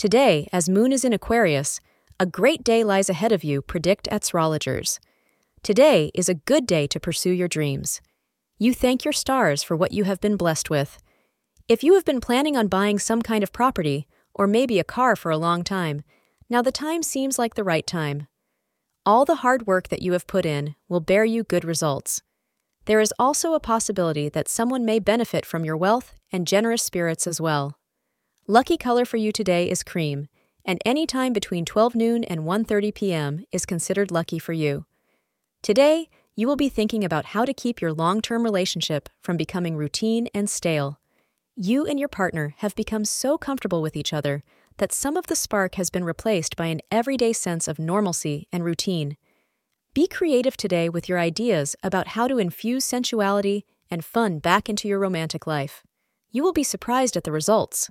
Today, as Moon is in Aquarius, a great day lies ahead of you, predict astrologers. Today is a good day to pursue your dreams. You thank your stars for what you have been blessed with. If you have been planning on buying some kind of property, or maybe a car for a long time, now the time seems like the right time. All the hard work that you have put in will bear you good results. There is also a possibility that someone may benefit from your wealth and generous spirits as well. Lucky color for you today is cream, and any time between 12 noon and 1:30 p.m. is considered lucky for you. Today, you will be thinking about how to keep your long-term relationship from becoming routine and stale. You and your partner have become so comfortable with each other that some of the spark has been replaced by an everyday sense of normalcy and routine. Be creative today with your ideas about how to infuse sensuality and fun back into your romantic life. You will be surprised at the results.